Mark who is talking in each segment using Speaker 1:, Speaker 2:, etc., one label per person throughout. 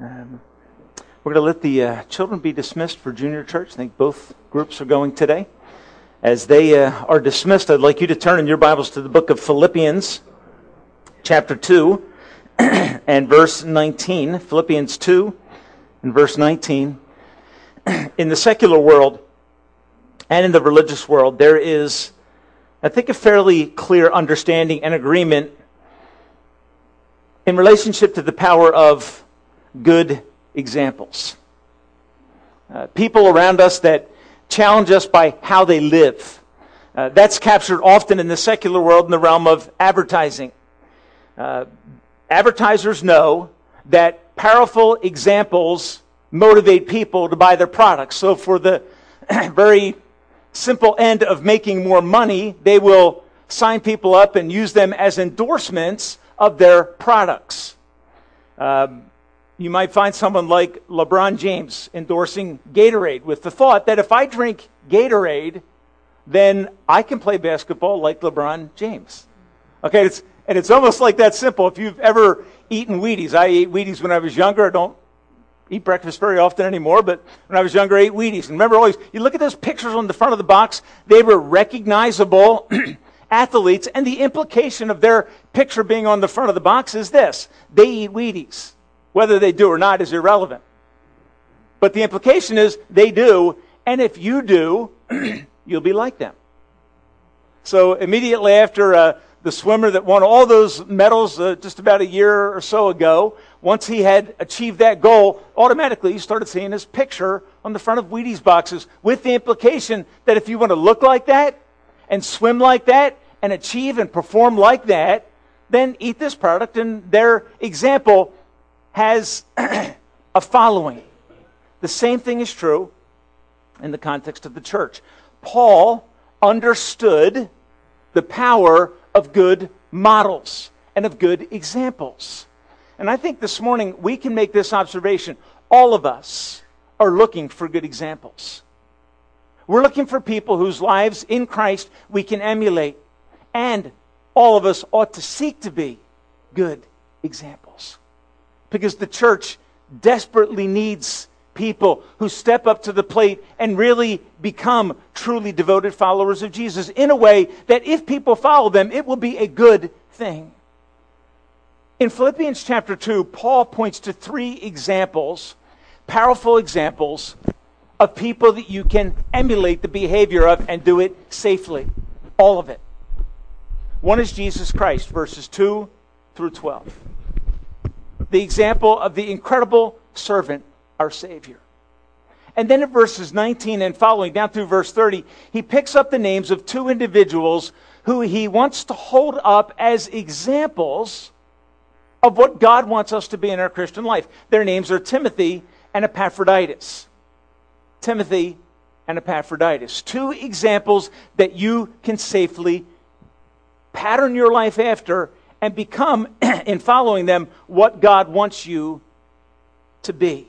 Speaker 1: Um, we're going to let the uh, children be dismissed for junior church. I think both groups are going today. As they uh, are dismissed, I'd like you to turn in your Bibles to the book of Philippians, chapter 2, and verse 19. Philippians 2 and verse 19. In the secular world and in the religious world, there is, I think, a fairly clear understanding and agreement in relationship to the power of good examples. Uh, people around us that challenge us by how they live. Uh, that's captured often in the secular world in the realm of advertising. Uh, advertisers know that powerful examples motivate people to buy their products. So, for the very simple end of making more money, they will sign people up and use them as endorsements of their products. Um, you might find someone like LeBron James endorsing Gatorade with the thought that if I drink Gatorade, then I can play basketball like LeBron James. Okay, it's, and it's almost like that simple. If you've ever eaten Wheaties, I ate Wheaties when I was younger. I don't eat breakfast very often anymore, but when I was younger, I ate Wheaties. And remember always, you look at those pictures on the front of the box, they were recognizable athletes, and the implication of their picture being on the front of the box is this they eat Wheaties. Whether they do or not is irrelevant. But the implication is they do, and if you do, you'll be like them. So immediately after uh, the swimmer that won all those medals uh, just about a year or so ago, once he had achieved that goal, automatically you started seeing his picture on the front of Wheaties boxes with the implication that if you want to look like that and swim like that and achieve and perform like that, then eat this product. And their example has a following. The same thing is true in the context of the church. Paul understood the power of good models and of good examples. And I think this morning we can make this observation. All of us are looking for good examples. We're looking for people whose lives in Christ we can emulate. And all of us ought to seek to be good examples because the church desperately needs people who step up to the plate and really become truly devoted followers of Jesus in a way that if people follow them, it will be a good thing. In Philippians chapter 2, Paul points to three examples, powerful examples, of people that you can emulate the behavior of and do it safely. All of it. One is Jesus Christ, verses 2 through 12 the example of the incredible servant, our Savior. And then in verses 19 and following, down through verse 30, he picks up the names of two individuals who he wants to hold up as examples of what God wants us to be in our Christian life. Their names are Timothy and Epaphroditus. Timothy and Epaphroditus. Two examples that you can safely pattern your life after and become, in following them, what God wants you to be.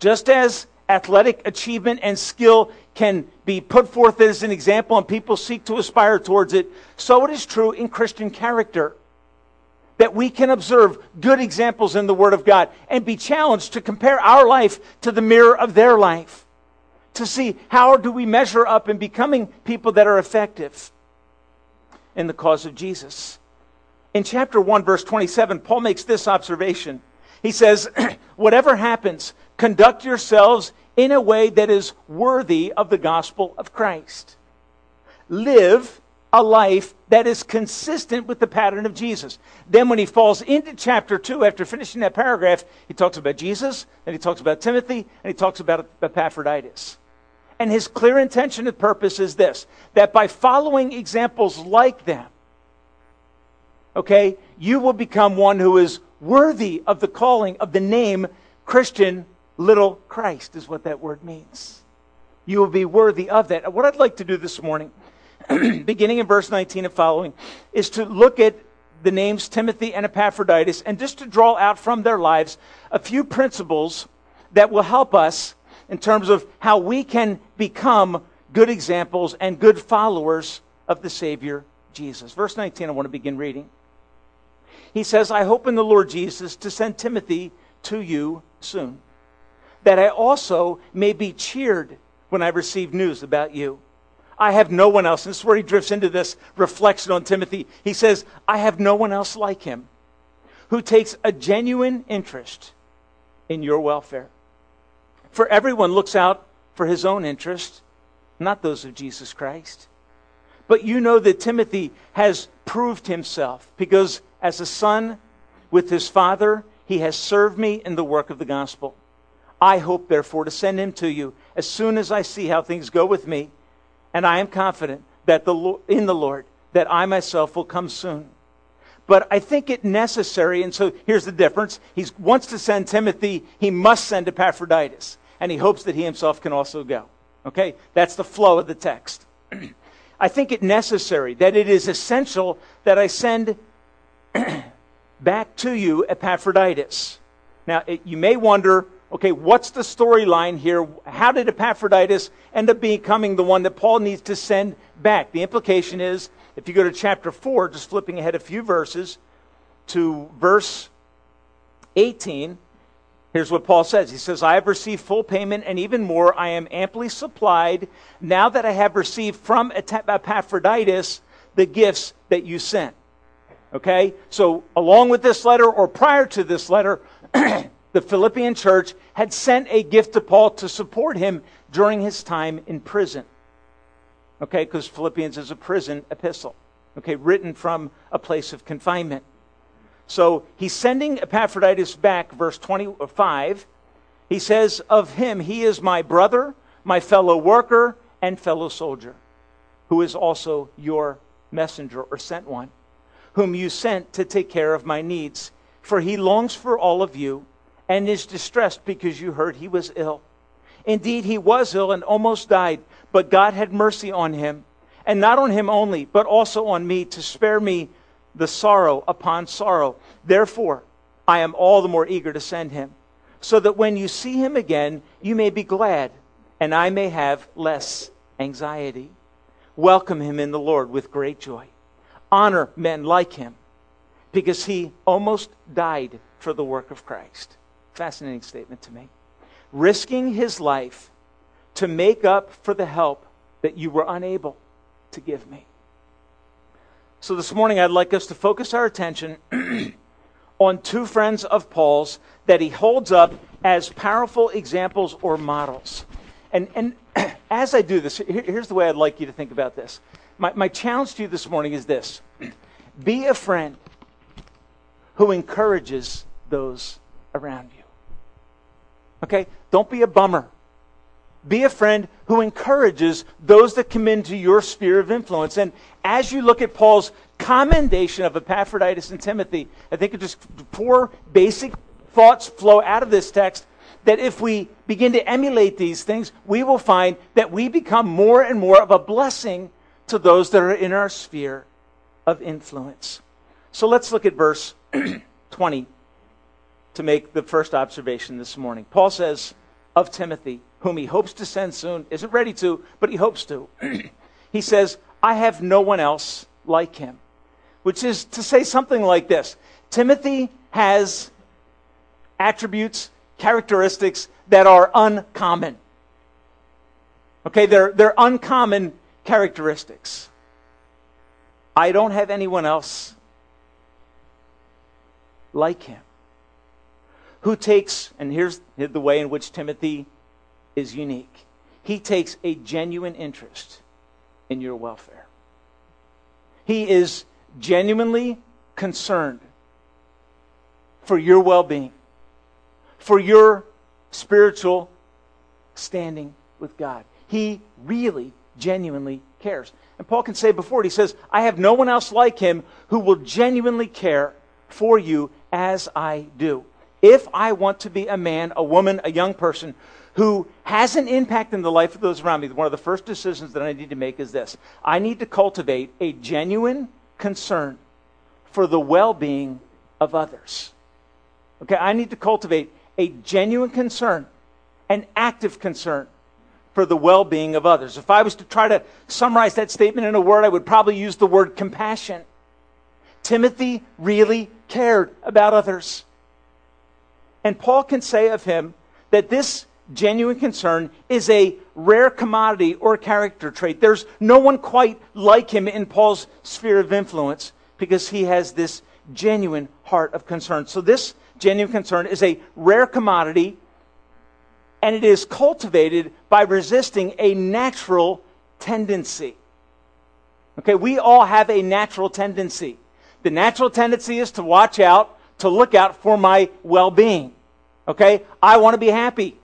Speaker 1: Just as athletic achievement and skill can be put forth as an example and people seek to aspire towards it, so it is true in Christian character. That we can observe good examples in the Word of God and be challenged to compare our life to the mirror of their life. To see how do we measure up in becoming people that are effective in the cause of Jesus. In chapter 1, verse 27, Paul makes this observation. He says, Whatever happens, conduct yourselves in a way that is worthy of the gospel of Christ. Live a life that is consistent with the pattern of Jesus. Then, when he falls into chapter 2, after finishing that paragraph, he talks about Jesus, and he talks about Timothy, and he talks about Epaphroditus. And his clear intention and purpose is this that by following examples like them, okay, you will become one who is worthy of the calling of the name Christian little Christ, is what that word means. You will be worthy of that. What I'd like to do this morning, beginning in verse 19 and following, is to look at the names Timothy and Epaphroditus and just to draw out from their lives a few principles that will help us in terms of how we can become good examples and good followers of the Savior Jesus. Verse 19, I want to begin reading. He says, I hope in the Lord Jesus to send Timothy to you soon, that I also may be cheered when I receive news about you. I have no one else. And this is where he drifts into this reflection on Timothy. He says, I have no one else like him who takes a genuine interest in your welfare. For everyone looks out for his own interest, not those of Jesus Christ. But you know that Timothy has proved himself because as a son with his father, he has served me in the work of the gospel. I hope, therefore, to send him to you as soon as I see how things go with me. And I am confident that the, in the Lord that I myself will come soon. But I think it necessary, and so here's the difference. He wants to send Timothy, he must send Epaphroditus, and he hopes that he himself can also go. Okay? That's the flow of the text. I think it necessary, that it is essential that I send back to you Epaphroditus. Now, it, you may wonder, okay, what's the storyline here? How did Epaphroditus end up becoming the one that Paul needs to send back? The implication is, if you go to chapter 4, just flipping ahead a few verses to verse 18, Here's what Paul says. He says, I have received full payment, and even more, I am amply supplied now that I have received from Epaphroditus the gifts that you sent. Okay? So, along with this letter, or prior to this letter, the Philippian church had sent a gift to Paul to support him during his time in prison. Okay? Because Philippians is a prison epistle. Okay? Written from a place of confinement. So he's sending Epaphroditus back, verse 25. He says, Of him, he is my brother, my fellow worker, and fellow soldier, who is also your messenger or sent one, whom you sent to take care of my needs. For he longs for all of you and is distressed because you heard he was ill. Indeed, he was ill and almost died, but God had mercy on him, and not on him only, but also on me to spare me the sorrow upon sorrow. Therefore, I am all the more eager to send him, so that when you see him again, you may be glad, and I may have less anxiety. Welcome him in the Lord with great joy. Honor men like him, because he almost died for the work of Christ. Fascinating statement to me. Risking his life to make up for the help that you were unable to give me. So this morning, I'd like us to focus our attention on two friends of Paul's that he holds up as powerful examples or models. And, and as I do this, here's the way I'd like you to think about this. My, my challenge to you this morning is this be a friend who encourages those around you. Okay? Don't be a bummer. Be a friend who encourages those that come into your sphere of influence. And as you look at Paul's commendation of Epaphroditus and Timothy, I think just four basic thoughts flow out of this text that if we begin to emulate these things, we will find that we become more and more of a blessing to those that are in our sphere of influence. So let's look at verse 20 to make the first observation this morning. Paul says of Timothy, whom he hopes to send soon, isn't ready to, but he hopes to. he says, I have no one else like him. Which is to say something like this Timothy has attributes, characteristics that are uncommon. Okay, they're, they're uncommon characteristics. I don't have anyone else like him who takes, and here's the way in which Timothy is unique. He takes a genuine interest in your welfare. He is genuinely concerned for your well being, for your spiritual standing with God. He really, genuinely cares. And Paul can say before it, he says, I have no one else like him who will genuinely care for you as I do. If I want to be a man, a woman, a young person who has an impact in the life of those around me, one of the first decisions that I need to make is this I need to cultivate a genuine concern for the well being of others. Okay, I need to cultivate a genuine concern, an active concern for the well being of others. If I was to try to summarize that statement in a word, I would probably use the word compassion. Timothy really cared about others. And Paul can say of him that this genuine concern is a rare commodity or character trait. There's no one quite like him in Paul's sphere of influence because he has this genuine heart of concern. So, this genuine concern is a rare commodity and it is cultivated by resisting a natural tendency. Okay, we all have a natural tendency. The natural tendency is to watch out, to look out for my well being. Okay, I want to be happy.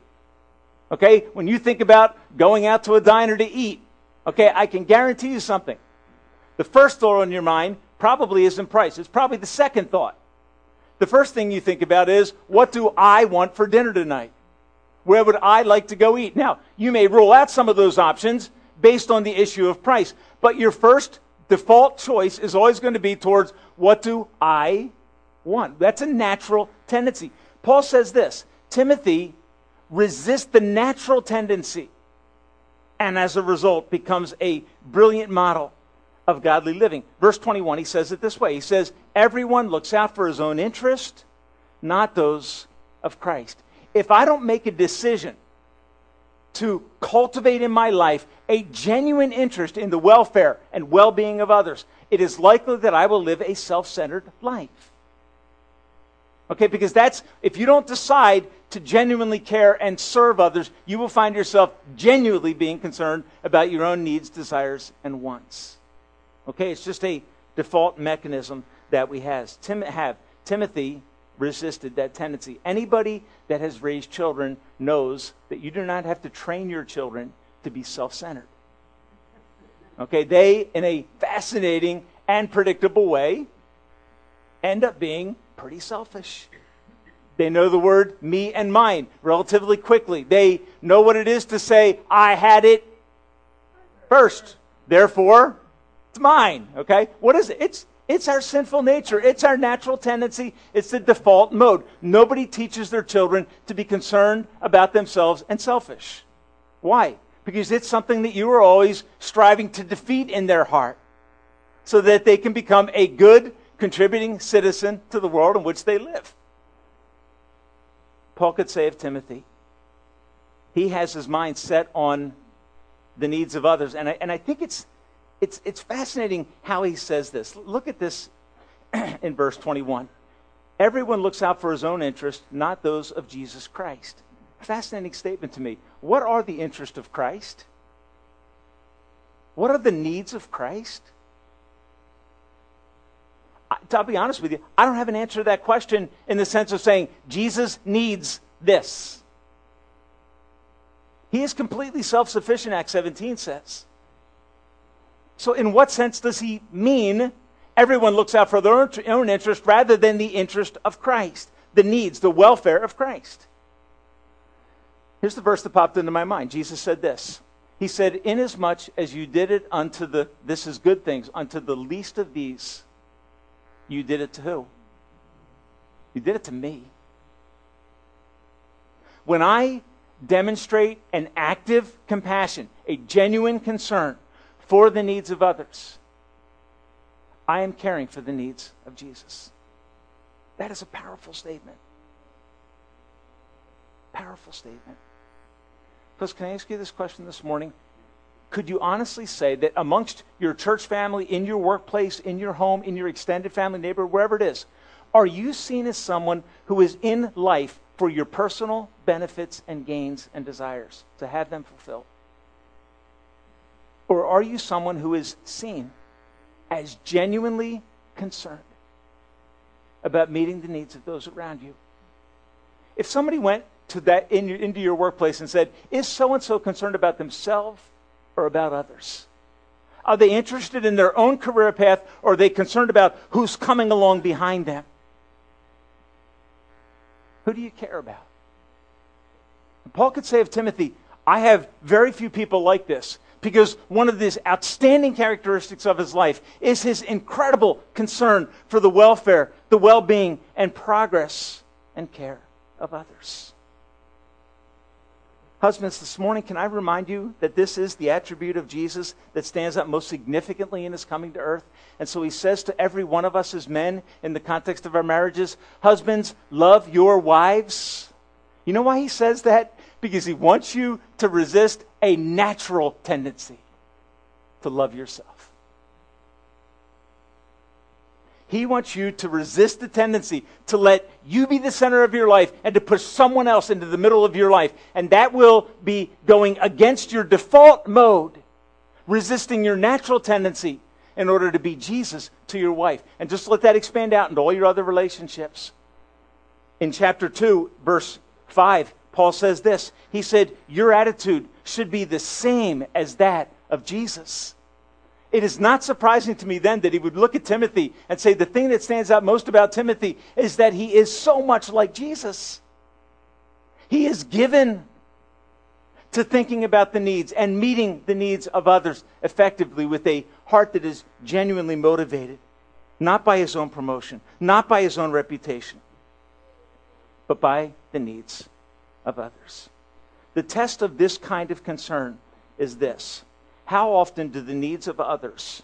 Speaker 1: Okay, when you think about going out to a diner to eat, okay, I can guarantee you something. The first thought on your mind probably isn't price, it's probably the second thought. The first thing you think about is, what do I want for dinner tonight? Where would I like to go eat? Now, you may rule out some of those options based on the issue of price, but your first default choice is always going to be towards what do I want? That's a natural tendency. Paul says this Timothy resist the natural tendency and as a result becomes a brilliant model of godly living. Verse 21, he says it this way He says, Everyone looks out for his own interest, not those of Christ. If I don't make a decision to cultivate in my life a genuine interest in the welfare and well being of others, it is likely that I will live a self centered life. Okay, because that's, if you don't decide to genuinely care and serve others, you will find yourself genuinely being concerned about your own needs, desires, and wants. Okay, it's just a default mechanism that we has. Tim, have. Timothy resisted that tendency. Anybody that has raised children knows that you do not have to train your children to be self centered. Okay, they, in a fascinating and predictable way, end up being pretty selfish. They know the word me and mine relatively quickly. They know what it is to say, I had it first. Therefore, it's mine. Okay? What is it? It's, it's our sinful nature. It's our natural tendency. It's the default mode. Nobody teaches their children to be concerned about themselves and selfish. Why? Because it's something that you are always striving to defeat in their heart so that they can become a good, contributing citizen to the world in which they live. Paul could say of Timothy, he has his mind set on the needs of others. And I, and I think it's, it's, it's fascinating how he says this. Look at this in verse 21. Everyone looks out for his own interest, not those of Jesus Christ. Fascinating statement to me. What are the interests of Christ? What are the needs of Christ? I, to be honest with you, I don't have an answer to that question in the sense of saying Jesus needs this. He is completely self sufficient, Acts 17 says. So, in what sense does he mean everyone looks out for their own interest rather than the interest of Christ, the needs, the welfare of Christ? Here's the verse that popped into my mind. Jesus said this. He said, Inasmuch as you did it unto the, this is good things, unto the least of these, you did it to who? You did it to me. When I demonstrate an active compassion, a genuine concern for the needs of others, I am caring for the needs of Jesus. That is a powerful statement. Powerful statement. Because can I ask you this question this morning? could you honestly say that amongst your church family, in your workplace, in your home, in your extended family, neighbor, wherever it is, are you seen as someone who is in life for your personal benefits and gains and desires to have them fulfilled? Or are you someone who is seen as genuinely concerned about meeting the needs of those around you? If somebody went to that in your, into your workplace and said, "Is so and so concerned about themselves or about others? Are they interested in their own career path or are they concerned about who's coming along behind them? Who do you care about? Paul could say of Timothy, I have very few people like this because one of these outstanding characteristics of his life is his incredible concern for the welfare, the well being, and progress and care of others. Husbands, this morning, can I remind you that this is the attribute of Jesus that stands out most significantly in his coming to earth? And so he says to every one of us as men, in the context of our marriages, Husbands, love your wives. You know why he says that? Because he wants you to resist a natural tendency to love yourself. He wants you to resist the tendency to let you be the center of your life and to push someone else into the middle of your life. And that will be going against your default mode, resisting your natural tendency in order to be Jesus to your wife. And just let that expand out into all your other relationships. In chapter 2, verse 5, Paul says this He said, Your attitude should be the same as that of Jesus. It is not surprising to me then that he would look at Timothy and say, The thing that stands out most about Timothy is that he is so much like Jesus. He is given to thinking about the needs and meeting the needs of others effectively with a heart that is genuinely motivated, not by his own promotion, not by his own reputation, but by the needs of others. The test of this kind of concern is this how often do the needs of others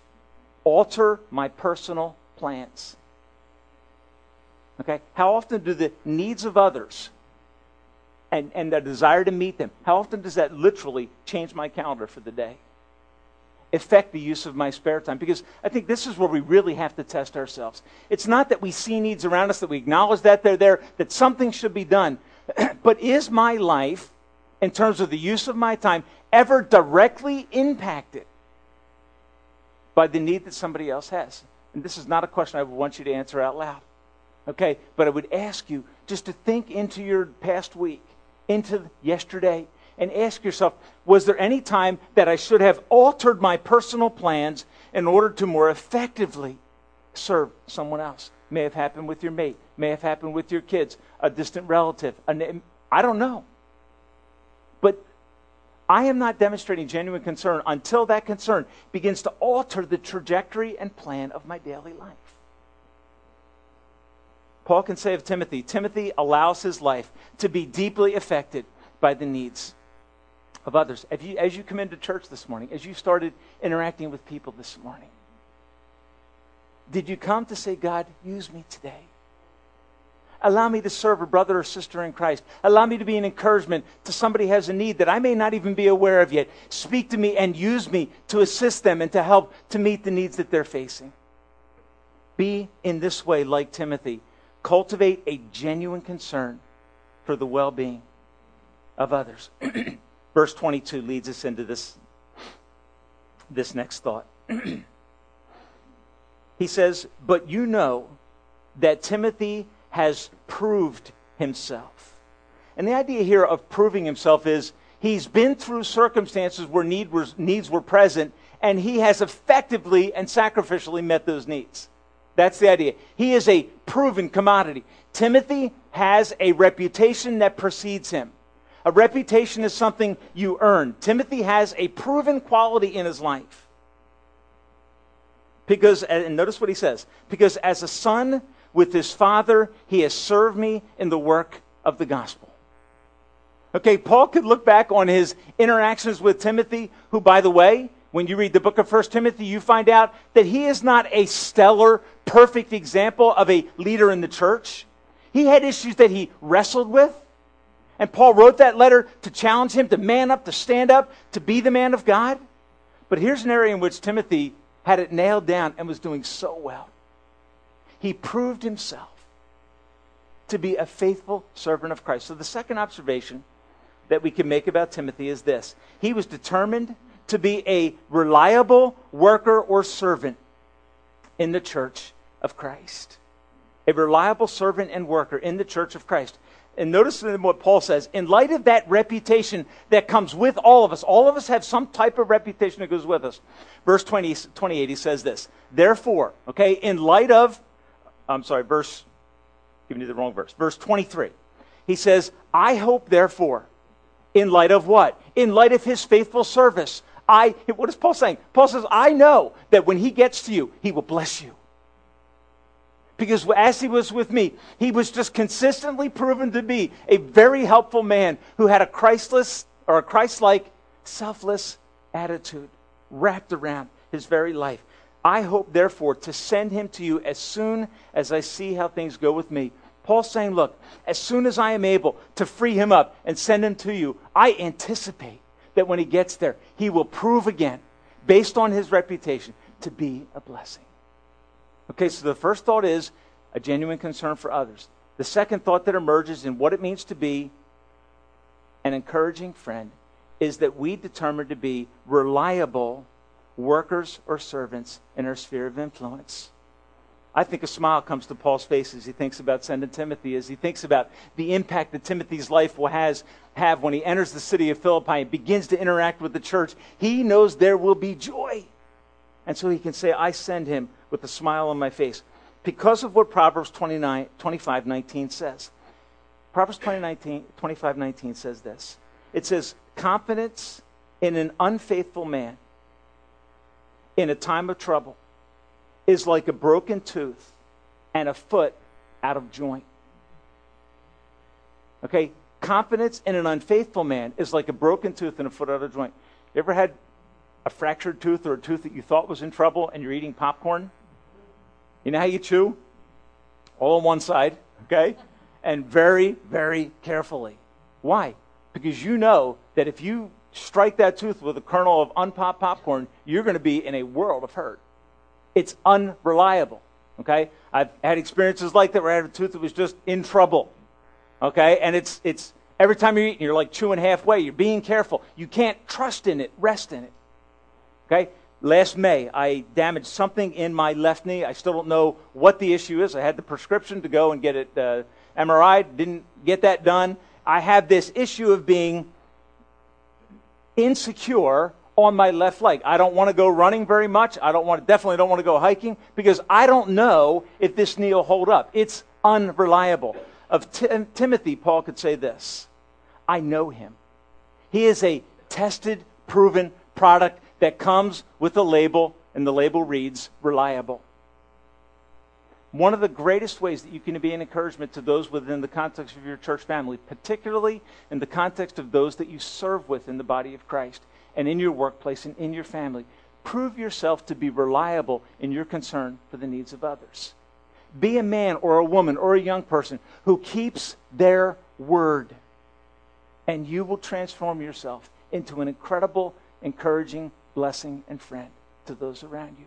Speaker 1: alter my personal plans? Okay? How often do the needs of others and, and the desire to meet them, how often does that literally change my calendar for the day? Affect the use of my spare time? Because I think this is where we really have to test ourselves. It's not that we see needs around us, that we acknowledge that they're there, that something should be done. but is my life, in terms of the use of my time, ever directly impacted by the need that somebody else has? And this is not a question I would want you to answer out loud. Okay? But I would ask you just to think into your past week, into yesterday, and ask yourself was there any time that I should have altered my personal plans in order to more effectively serve someone else? May have happened with your mate, may have happened with your kids, a distant relative. I don't know. But I am not demonstrating genuine concern until that concern begins to alter the trajectory and plan of my daily life. Paul can say of Timothy Timothy allows his life to be deeply affected by the needs of others. You, as you come into church this morning, as you started interacting with people this morning, did you come to say, God, use me today? Allow me to serve a brother or sister in Christ. Allow me to be an encouragement to somebody who has a need that I may not even be aware of yet. Speak to me and use me to assist them and to help to meet the needs that they're facing. Be in this way like Timothy. Cultivate a genuine concern for the well being of others. Verse 22 leads us into this, this next thought. he says, But you know that Timothy has proved himself. And the idea here of proving himself is he's been through circumstances where need needs were present, and he has effectively and sacrificially met those needs. That's the idea. He is a proven commodity. Timothy has a reputation that precedes him. A reputation is something you earn. Timothy has a proven quality in his life. Because, and notice what he says, because as a son with his father, he has served me in the work of the gospel. Okay, Paul could look back on his interactions with Timothy, who, by the way, when you read the book of 1 Timothy, you find out that he is not a stellar, perfect example of a leader in the church. He had issues that he wrestled with. And Paul wrote that letter to challenge him to man up, to stand up, to be the man of God. But here's an area in which Timothy had it nailed down and was doing so well he proved himself to be a faithful servant of Christ. So the second observation that we can make about Timothy is this he was determined to be a reliable worker or servant in the church of Christ. A reliable servant and worker in the church of Christ. And notice what Paul says. In light of that reputation that comes with all of us, all of us have some type of reputation that goes with us. Verse 20, 28, he says this. Therefore, okay, in light of I'm sorry, verse, giving you the wrong verse, verse 23. He says, I hope, therefore, in light of what? In light of his faithful service. I, what is Paul saying? Paul says, I know that when he gets to you, he will bless you. Because as he was with me, he was just consistently proven to be a very helpful man who had a Christless or a Christ like, selfless attitude wrapped around his very life. I hope, therefore, to send him to you as soon as I see how things go with me. Paul's saying, Look, as soon as I am able to free him up and send him to you, I anticipate that when he gets there, he will prove again, based on his reputation, to be a blessing. Okay, so the first thought is a genuine concern for others. The second thought that emerges in what it means to be an encouraging friend is that we determine to be reliable workers or servants in our sphere of influence. I think a smile comes to Paul's face as he thinks about sending Timothy, as he thinks about the impact that Timothy's life will has, have when he enters the city of Philippi and begins to interact with the church. He knows there will be joy. And so he can say, I send him with a smile on my face because of what Proverbs 29, 25 19 says. Proverbs 20, 25 19 says this it says, Confidence in an unfaithful man in a time of trouble is like a broken tooth and a foot out of joint. Okay? Confidence in an unfaithful man is like a broken tooth and a foot out of joint. You ever had a fractured tooth or a tooth that you thought was in trouble and you're eating popcorn? You know how you chew? All on one side, okay? And very, very carefully. Why? Because you know that if you strike that tooth with a kernel of unpopped popcorn, you're going to be in a world of hurt. It's unreliable. Okay? I've had experiences like that where I had a tooth that was just in trouble. Okay? And it's it's every time you're eating, you're like chewing halfway. You're being careful. You can't trust in it, rest in it. Okay? Last May, I damaged something in my left knee. I still don't know what the issue is. I had the prescription to go and get it uh, MRI. Didn't get that done. I have this issue of being insecure on my left leg. I don't want to go running very much. I don't want definitely don't want to go hiking because I don't know if this knee will hold up. It's unreliable. Of Tim- Timothy, Paul could say this I know him. He is a tested, proven product that comes with a label, and the label reads reliable. One of the greatest ways that you can be an encouragement to those within the context of your church family, particularly in the context of those that you serve with in the body of Christ and in your workplace and in your family, prove yourself to be reliable in your concern for the needs of others. Be a man or a woman or a young person who keeps their word, and you will transform yourself into an incredible, encouraging blessing and friend to those around you.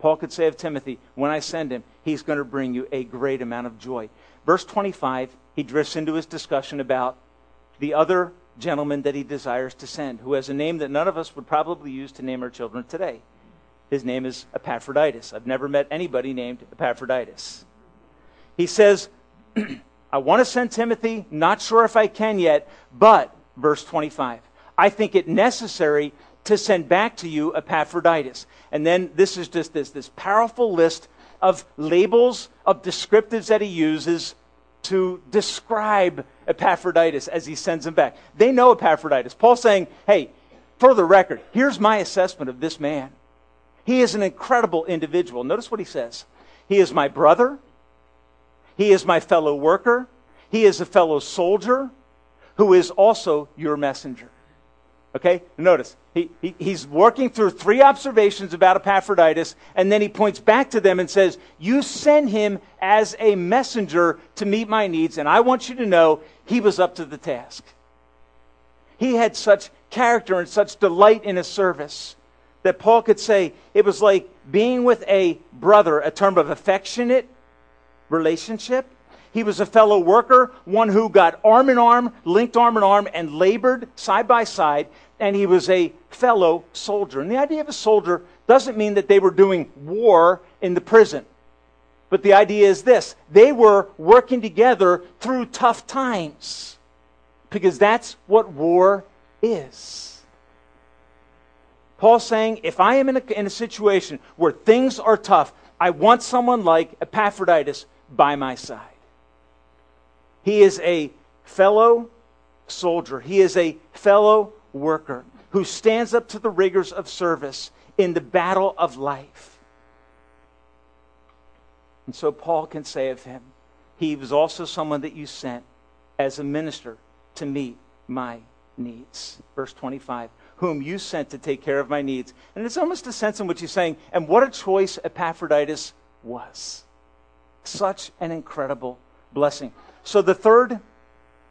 Speaker 1: Paul could say of Timothy, when I send him, he's going to bring you a great amount of joy. Verse 25, he drifts into his discussion about the other gentleman that he desires to send, who has a name that none of us would probably use to name our children today. His name is Epaphroditus. I've never met anybody named Epaphroditus. He says, I want to send Timothy, not sure if I can yet, but, verse 25, I think it necessary to send back to you Epaphroditus. And then this is just this, this powerful list of labels, of descriptives that he uses to describe Epaphroditus as he sends him back. They know Epaphroditus. Paul's saying, hey, for the record, here's my assessment of this man. He is an incredible individual. Notice what he says. He is my brother. He is my fellow worker. He is a fellow soldier who is also your messenger. Okay? Notice, he, he, he's working through three observations about Epaphroditus, and then he points back to them and says, You send him as a messenger to meet my needs, and I want you to know he was up to the task. He had such character and such delight in his service that Paul could say it was like being with a brother, a term of affectionate relationship he was a fellow worker, one who got arm in arm, linked arm in arm, and labored side by side. And he was a fellow soldier. And the idea of a soldier doesn't mean that they were doing war in the prison. But the idea is this they were working together through tough times. Because that's what war is. Paul's saying, if I am in a, in a situation where things are tough, I want someone like Epaphroditus by my side. He is a fellow soldier, he is a fellow worker who stands up to the rigors of service in the battle of life. And so Paul can say of him, he was also someone that you sent as a minister to meet my needs. Verse 25, whom you sent to take care of my needs. And it's almost a sense in which he's saying, and what a choice Epaphroditus was. Such an incredible blessing. So the third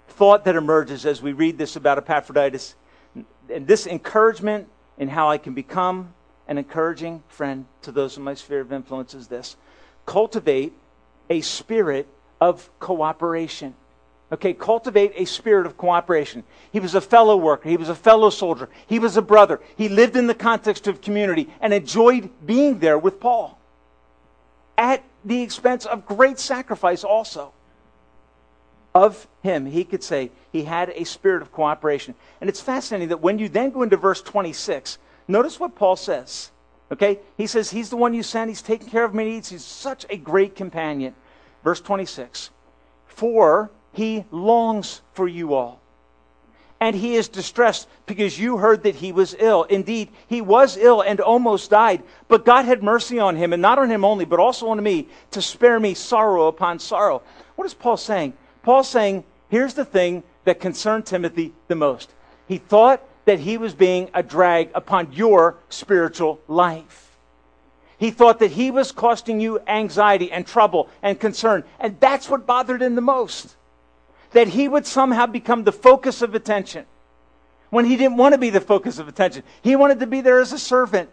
Speaker 1: thought that emerges as we read this about Epaphroditus, and this encouragement in how I can become an encouraging friend to those in my sphere of influence is this cultivate a spirit of cooperation. Okay, cultivate a spirit of cooperation. He was a fellow worker. He was a fellow soldier. He was a brother. He lived in the context of community and enjoyed being there with Paul at the expense of great sacrifice also. Of him, he could say he had a spirit of cooperation. And it's fascinating that when you then go into verse 26, notice what Paul says. Okay? He says, He's the one you sent. He's taking care of my needs. He's such a great companion. Verse 26 For he longs for you all. And he is distressed because you heard that he was ill. Indeed, he was ill and almost died. But God had mercy on him, and not on him only, but also on me, to spare me sorrow upon sorrow. What is Paul saying? Paul's saying, here's the thing that concerned Timothy the most. He thought that he was being a drag upon your spiritual life. He thought that he was costing you anxiety and trouble and concern. And that's what bothered him the most. That he would somehow become the focus of attention when he didn't want to be the focus of attention. He wanted to be there as a servant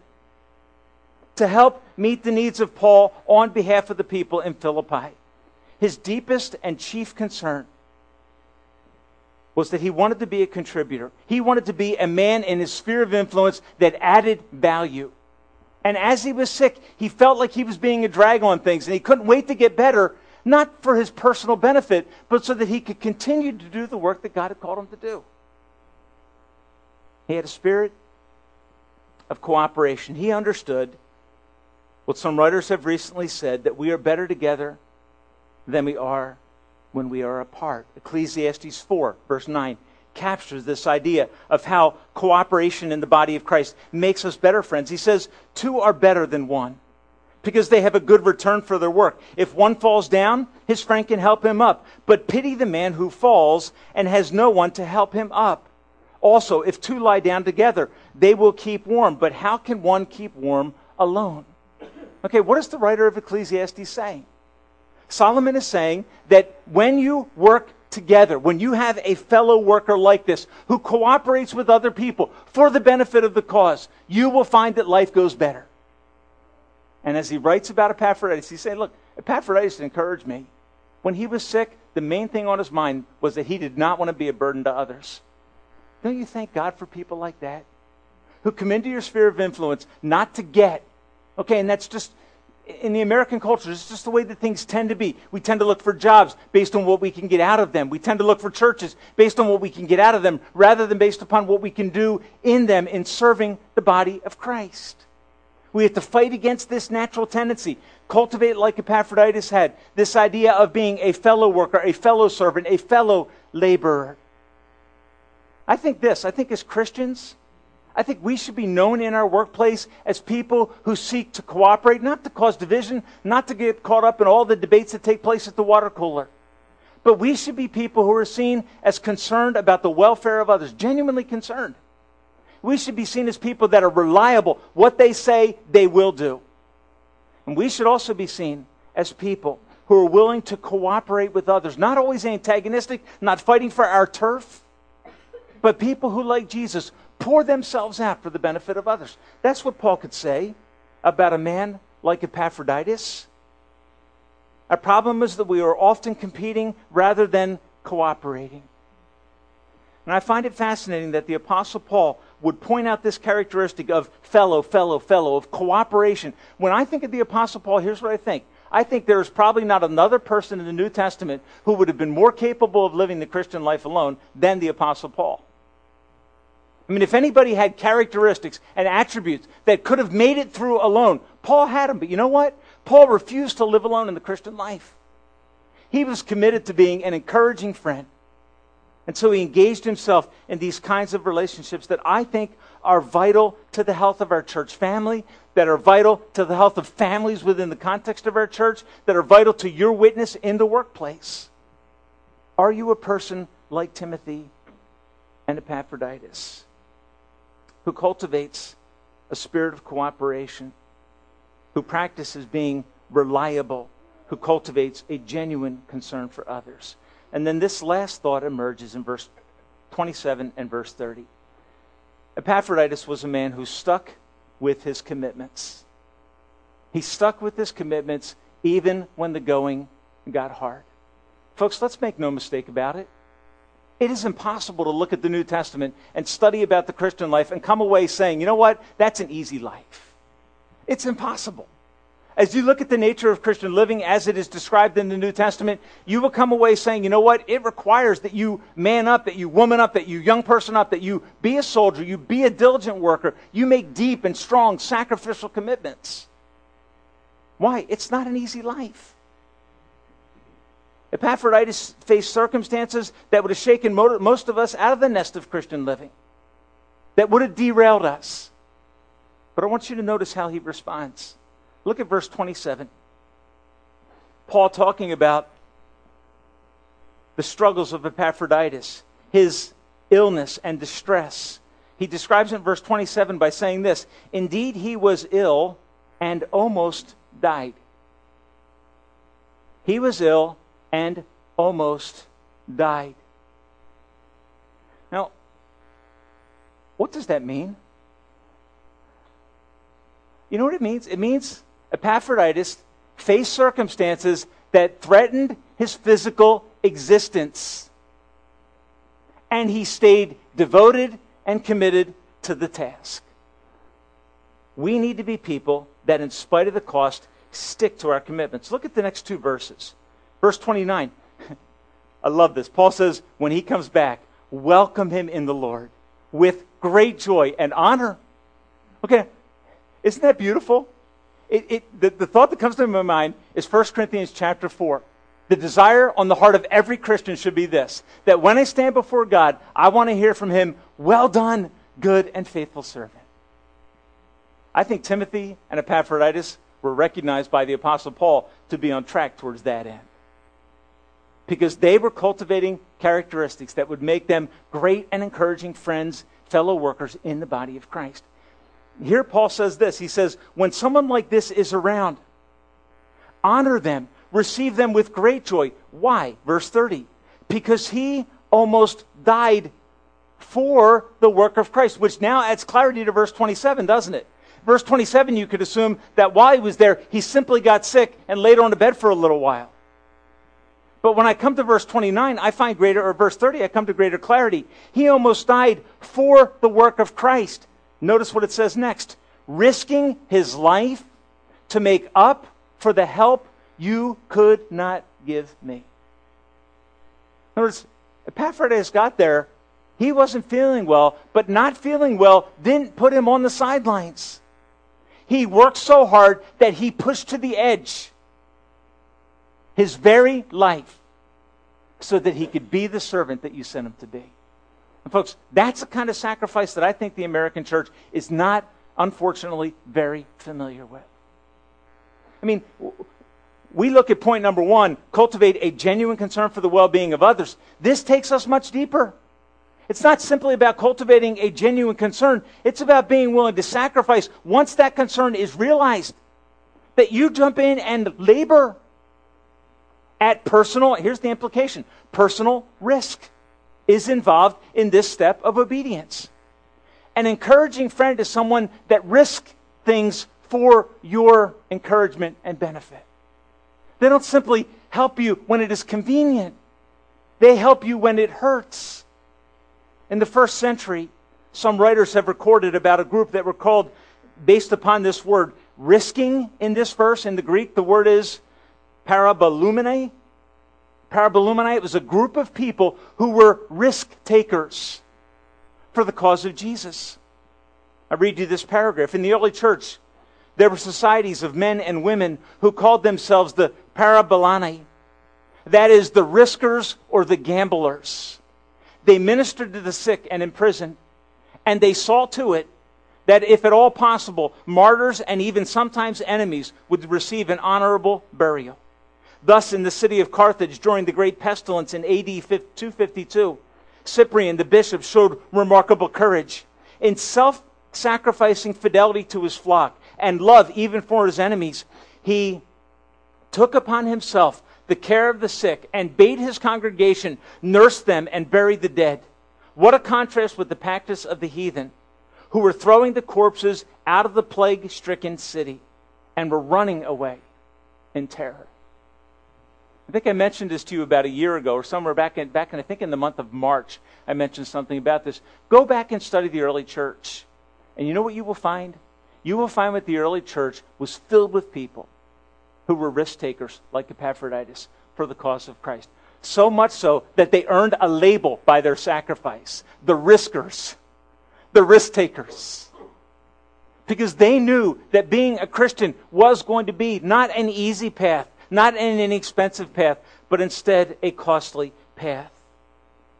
Speaker 1: to help meet the needs of Paul on behalf of the people in Philippi. His deepest and chief concern was that he wanted to be a contributor. He wanted to be a man in his sphere of influence that added value. And as he was sick, he felt like he was being a drag on things, and he couldn't wait to get better, not for his personal benefit, but so that he could continue to do the work that God had called him to do. He had a spirit of cooperation. He understood what some writers have recently said that we are better together than we are when we are apart. Ecclesiastes 4, verse 9 captures this idea of how cooperation in the body of Christ makes us better friends. He says, Two are better than one because they have a good return for their work. If one falls down, his friend can help him up. But pity the man who falls and has no one to help him up. Also, if two lie down together, they will keep warm. But how can one keep warm alone? Okay, what is the writer of Ecclesiastes saying? Solomon is saying that when you work together, when you have a fellow worker like this who cooperates with other people for the benefit of the cause, you will find that life goes better. And as he writes about Epaphroditus, he's saying, Look, Epaphroditus encouraged me. When he was sick, the main thing on his mind was that he did not want to be a burden to others. Don't you thank God for people like that? Who come into your sphere of influence not to get. Okay, and that's just in the American culture, it's just the way that things tend to be. We tend to look for jobs based on what we can get out of them. We tend to look for churches based on what we can get out of them rather than based upon what we can do in them in serving the body of Christ. We have to fight against this natural tendency. Cultivate like Epaphroditus had this idea of being a fellow worker, a fellow servant, a fellow laborer. I think this, I think as Christians, I think we should be known in our workplace as people who seek to cooperate, not to cause division, not to get caught up in all the debates that take place at the water cooler. But we should be people who are seen as concerned about the welfare of others, genuinely concerned. We should be seen as people that are reliable. What they say, they will do. And we should also be seen as people who are willing to cooperate with others, not always antagonistic, not fighting for our turf, but people who, like Jesus, pour themselves out for the benefit of others. That's what Paul could say about a man like Epaphroditus. Our problem is that we are often competing rather than cooperating. And I find it fascinating that the Apostle Paul would point out this characteristic of fellow, fellow, fellow, of cooperation. When I think of the Apostle Paul, here's what I think. I think there is probably not another person in the New Testament who would have been more capable of living the Christian life alone than the Apostle Paul. I mean, if anybody had characteristics and attributes that could have made it through alone, Paul had them. But you know what? Paul refused to live alone in the Christian life. He was committed to being an encouraging friend. And so he engaged himself in these kinds of relationships that I think are vital to the health of our church family, that are vital to the health of families within the context of our church, that are vital to your witness in the workplace. Are you a person like Timothy and Epaphroditus, who cultivates a spirit of cooperation, who practices being reliable, who cultivates a genuine concern for others. And then this last thought emerges in verse 27 and verse 30. Epaphroditus was a man who stuck with his commitments. He stuck with his commitments even when the going got hard. Folks, let's make no mistake about it. It is impossible to look at the New Testament and study about the Christian life and come away saying, you know what, that's an easy life. It's impossible. As you look at the nature of Christian living as it is described in the New Testament, you will come away saying, you know what, it requires that you man up, that you woman up, that you young person up, that you be a soldier, you be a diligent worker, you make deep and strong sacrificial commitments. Why? It's not an easy life. Epaphroditus faced circumstances that would have shaken most of us out of the nest of Christian living, that would have derailed us. But I want you to notice how he responds. Look at verse 27. Paul talking about the struggles of Epaphroditus, his illness and distress. He describes it in verse 27 by saying this Indeed, he was ill and almost died. He was ill and almost died. Now, what does that mean? You know what it means? It means Epaphroditus faced circumstances that threatened his physical existence. And he stayed devoted and committed to the task. We need to be people that, in spite of the cost, stick to our commitments. Look at the next two verses. Verse 29. I love this. Paul says, when he comes back, welcome him in the Lord with great joy and honor. Okay, isn't that beautiful? It, it, the, the thought that comes to my mind is 1 Corinthians chapter 4. The desire on the heart of every Christian should be this that when I stand before God, I want to hear from him, Well done, good and faithful servant. I think Timothy and Epaphroditus were recognized by the Apostle Paul to be on track towards that end because they were cultivating characteristics that would make them great and encouraging friends, fellow workers in the body of Christ. Here, Paul says this He says, When someone like this is around, honor them, receive them with great joy. Why? Verse 30. Because he almost died for the work of Christ, which now adds clarity to verse 27, doesn't it? Verse 27, you could assume that while he was there, he simply got sick and laid on a bed for a little while. But when I come to verse 29, I find greater, or verse 30, I come to greater clarity. He almost died for the work of Christ. Notice what it says next risking his life to make up for the help you could not give me. In other words, Epaphroditus got there. He wasn't feeling well, but not feeling well didn't put him on the sidelines. He worked so hard that he pushed to the edge his very life so that he could be the servant that you sent him to be. And folks, that's the kind of sacrifice that I think the American church is not, unfortunately, very familiar with. I mean, we look at point number one cultivate a genuine concern for the well being of others. This takes us much deeper. It's not simply about cultivating a genuine concern, it's about being willing to sacrifice once that concern is realized. That you jump in and labor at personal, here's the implication personal risk is involved in this step of obedience. An encouraging friend is someone that risks things for your encouragement and benefit. They don't simply help you when it is convenient, they help you when it hurts. In the first century, some writers have recorded about a group that were called, based upon this word, risking in this verse. In the Greek, the word is parabolumene. Parabolumene was a group of people who were risk takers for the cause of Jesus. I read you this paragraph. In the early church, there were societies of men and women who called themselves the parabolani. That is, the riskers or the gamblers. They ministered to the sick and imprisoned, and they saw to it that if at all possible, martyrs and even sometimes enemies would receive an honorable burial. Thus, in the city of Carthage during the great pestilence in AD 252, Cyprian, the bishop, showed remarkable courage. In self sacrificing fidelity to his flock and love even for his enemies, he took upon himself the care of the sick and bade his congregation nurse them and bury the dead. What a contrast with the practice of the heathen, who were throwing the corpses out of the plague stricken city and were running away in terror. I think I mentioned this to you about a year ago, or somewhere back in, back in, I think in the month of March, I mentioned something about this. Go back and study the early church. And you know what you will find? You will find that the early church was filled with people who were risk takers, like Epaphroditus, for the cause of Christ. So much so that they earned a label by their sacrifice the riskers, the risk takers. Because they knew that being a Christian was going to be not an easy path, not an inexpensive path, but instead a costly path.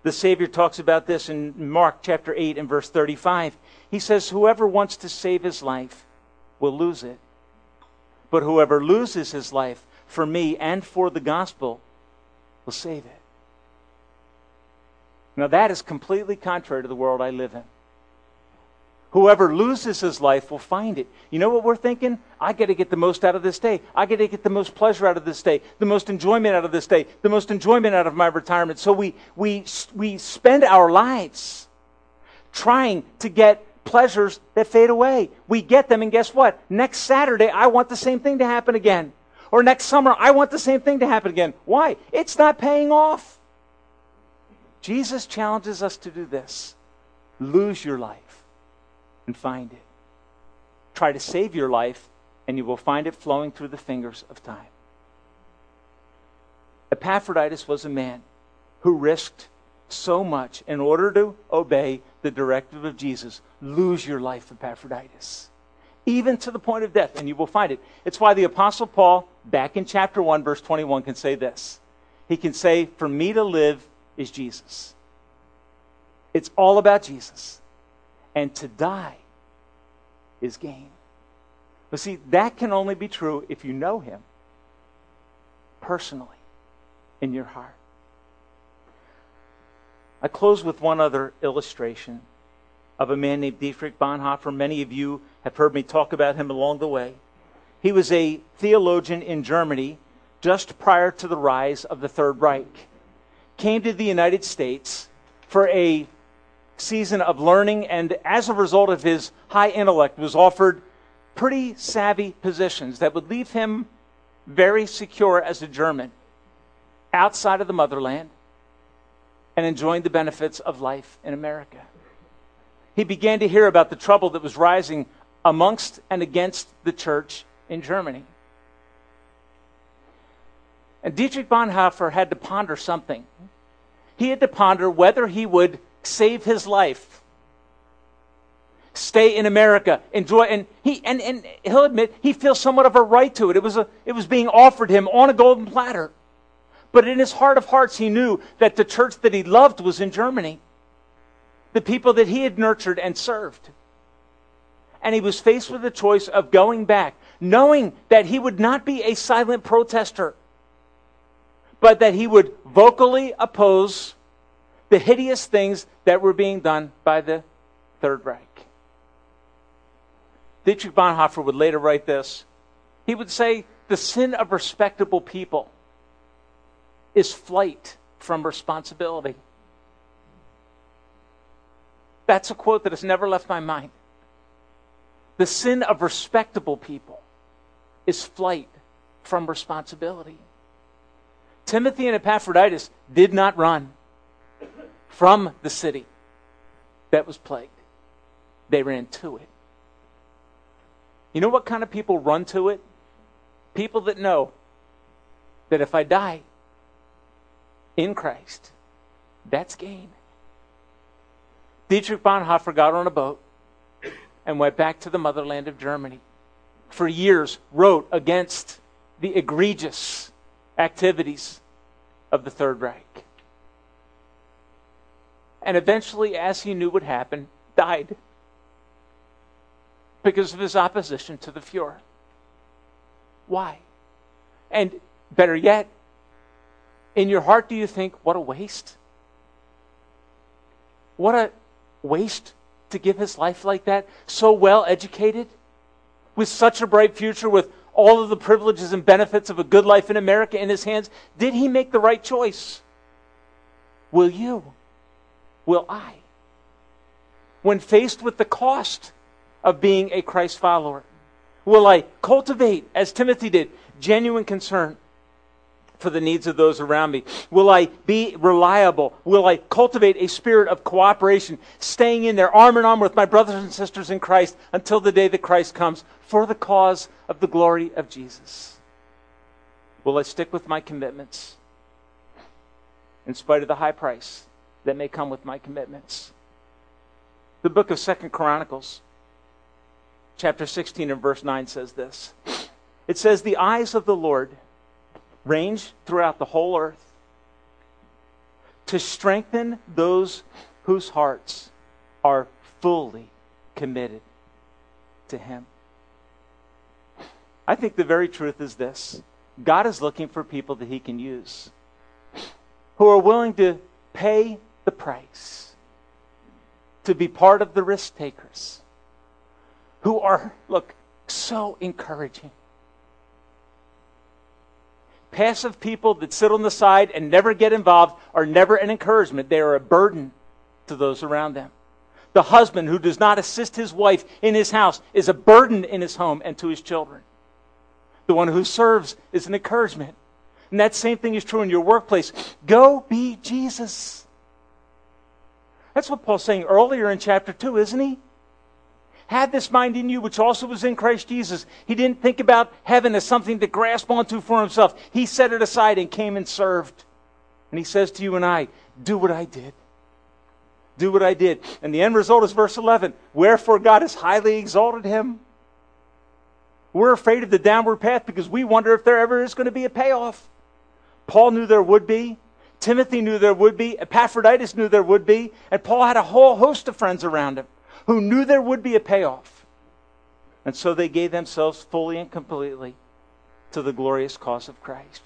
Speaker 1: The Savior talks about this in Mark chapter 8 and verse 35. He says, Whoever wants to save his life will lose it. But whoever loses his life for me and for the gospel will save it. Now, that is completely contrary to the world I live in. Whoever loses his life will find it. You know what we're thinking? I got to get the most out of this day. I got to get the most pleasure out of this day, the most enjoyment out of this day, the most enjoyment out of my retirement. So we, we, we spend our lives trying to get pleasures that fade away. We get them, and guess what? Next Saturday, I want the same thing to happen again. Or next summer, I want the same thing to happen again. Why? It's not paying off. Jesus challenges us to do this lose your life and find it. Try to save your life, and you will find it flowing through the fingers of time. Epaphroditus was a man who risked so much in order to obey the directive of Jesus. Lose your life, Epaphroditus. Even to the point of death, and you will find it. It's why the Apostle Paul, back in chapter 1, verse 21, can say this. He can say, For me to live is Jesus. It's all about Jesus. And to die is gain. But see, that can only be true if you know him personally in your heart. I close with one other illustration of a man named Dietrich Bonhoeffer. Many of you have heard me talk about him along the way. He was a theologian in Germany just prior to the rise of the Third Reich. Came to the United States for a season of learning, and as a result of his high intellect, was offered pretty savvy positions that would leave him very secure as a German outside of the motherland and enjoying the benefits of life in America. He began to hear about the trouble that was rising amongst and against the church in Germany. And Dietrich Bonhoeffer had to ponder something. He had to ponder whether he would save his life, stay in America, enjoy, and he and, and he'll admit he feels somewhat of a right to it. It was a, it was being offered him on a golden platter. But in his heart of hearts, he knew that the church that he loved was in Germany, the people that he had nurtured and served. And he was faced with the choice of going back, knowing that he would not be a silent protester, but that he would vocally oppose the hideous things that were being done by the Third Reich. Dietrich Bonhoeffer would later write this. He would say, The sin of respectable people is flight from responsibility. That's a quote that has never left my mind. The sin of respectable people is flight from responsibility. Timothy and Epaphroditus did not run from the city that was plagued, they ran to it. You know what kind of people run to it? People that know that if I die, in Christ. That's gain. Dietrich Bonhoeffer got on a boat and went back to the motherland of Germany. For years, wrote against the egregious activities of the Third Reich. And eventually, as he knew would happen, died because of his opposition to the Fuhrer. Why? And better yet, in your heart, do you think, what a waste? what a waste to give his life like that, so well educated, with such a bright future, with all of the privileges and benefits of a good life in America in his hands? Did he make the right choice? Will you? Will I? When faced with the cost of being a Christ follower, will I cultivate, as Timothy did, genuine concern for the needs of those around me? Will I be reliable? Will I cultivate a spirit of cooperation, staying in there arm in arm with my brothers and sisters in Christ until the day that Christ comes for the cause of the glory of Jesus? Will I stick with my commitments in spite of the high price that may come with my commitments? The book of Second Chronicles, chapter 16 and verse 9 says this. It says, The eyes of the Lord range throughout the whole earth to strengthen those whose hearts are fully committed to Him. I think the very truth is this God is looking for people that He can use who are willing to pay the price, to be part of the risk takers, who are, look, so encouraging Passive people that sit on the side and never get involved are never an encouragement. They are a burden to those around them. The husband who does not assist his wife in his house is a burden in his home and to his children. The one who serves is an encouragement. And that same thing is true in your workplace. Go be Jesus. That's what Paul's saying earlier in chapter 2, isn't he? had this mind in you, which also was in Christ Jesus. He didn't think about heaven as something to grasp onto for himself. He set it aside and came and served. And he says to you and I, do what I did. Do what I did. And the end result is verse 11. Wherefore God has highly exalted him. We're afraid of the downward path because we wonder if there ever is going to be a payoff. Paul knew there would be. Timothy knew there would be. Epaphroditus knew there would be. And Paul had a whole host of friends around him who knew there would be a payoff. And so they gave themselves fully and completely to the glorious cause of Christ.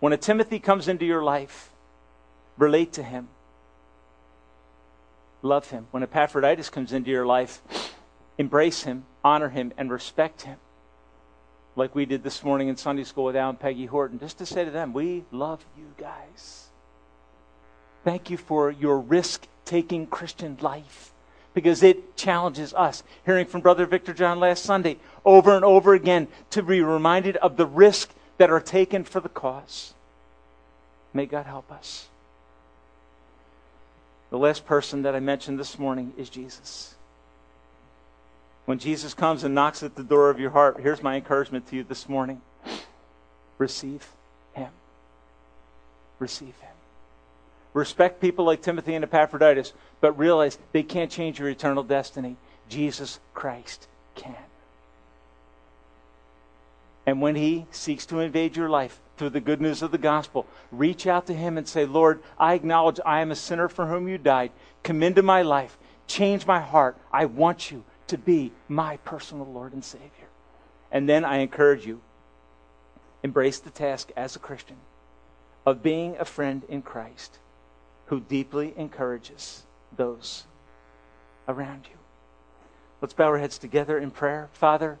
Speaker 1: When a Timothy comes into your life, relate to him. Love him. When Epaphroditus comes into your life, embrace him, honor him, and respect him. Like we did this morning in Sunday school with Al and Peggy Horton, just to say to them, we love you guys. Thank you for your risk taking Christian life because it challenges us. Hearing from Brother Victor John last Sunday over and over again to be reminded of the risk that are taken for the cause. May God help us. The last person that I mentioned this morning is Jesus. When Jesus comes and knocks at the door of your heart, here's my encouragement to you this morning receive Him. Receive Him. Respect people like Timothy and Epaphroditus, but realize they can't change your eternal destiny. Jesus Christ can. And when he seeks to invade your life through the good news of the gospel, reach out to him and say, Lord, I acknowledge I am a sinner for whom you died. Come into my life. Change my heart. I want you to be my personal Lord and Savior. And then I encourage you, embrace the task as a Christian of being a friend in Christ who deeply encourages those around you. Let's bow our heads together in prayer. Father,